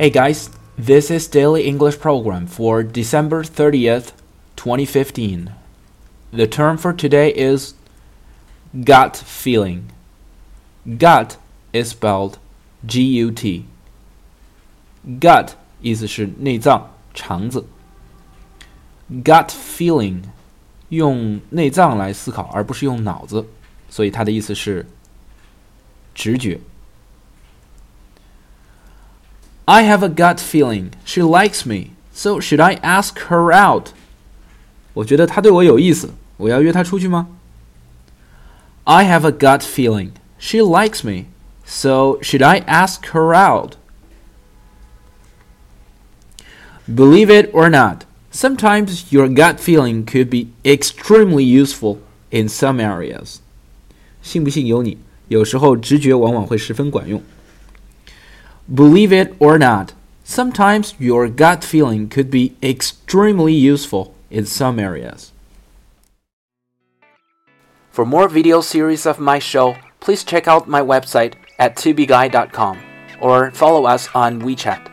Hey guys, this is Daily English Program for December 30th, 2015. The term for today is gut feeling. Gut is spelled G U T. Gut 意思是内脏、肠子。Gut feeling 用内脏来思考，而不是用脑子，所以它的意思是直觉。 I have a gut feeling she likes me, so should I ask her out? 我觉得她对我有意思，我要约她出去吗？I have a gut feeling she likes me, so should I ask her out? Believe it or not, sometimes your gut feeling could be extremely useful in some areas. 信不信由你，有时候直觉往往会十分管用。 Believe it or not, sometimes your gut feeling could be extremely useful in some areas. For more video series of my show, please check out my website at tubeguy.com or follow us on WeChat.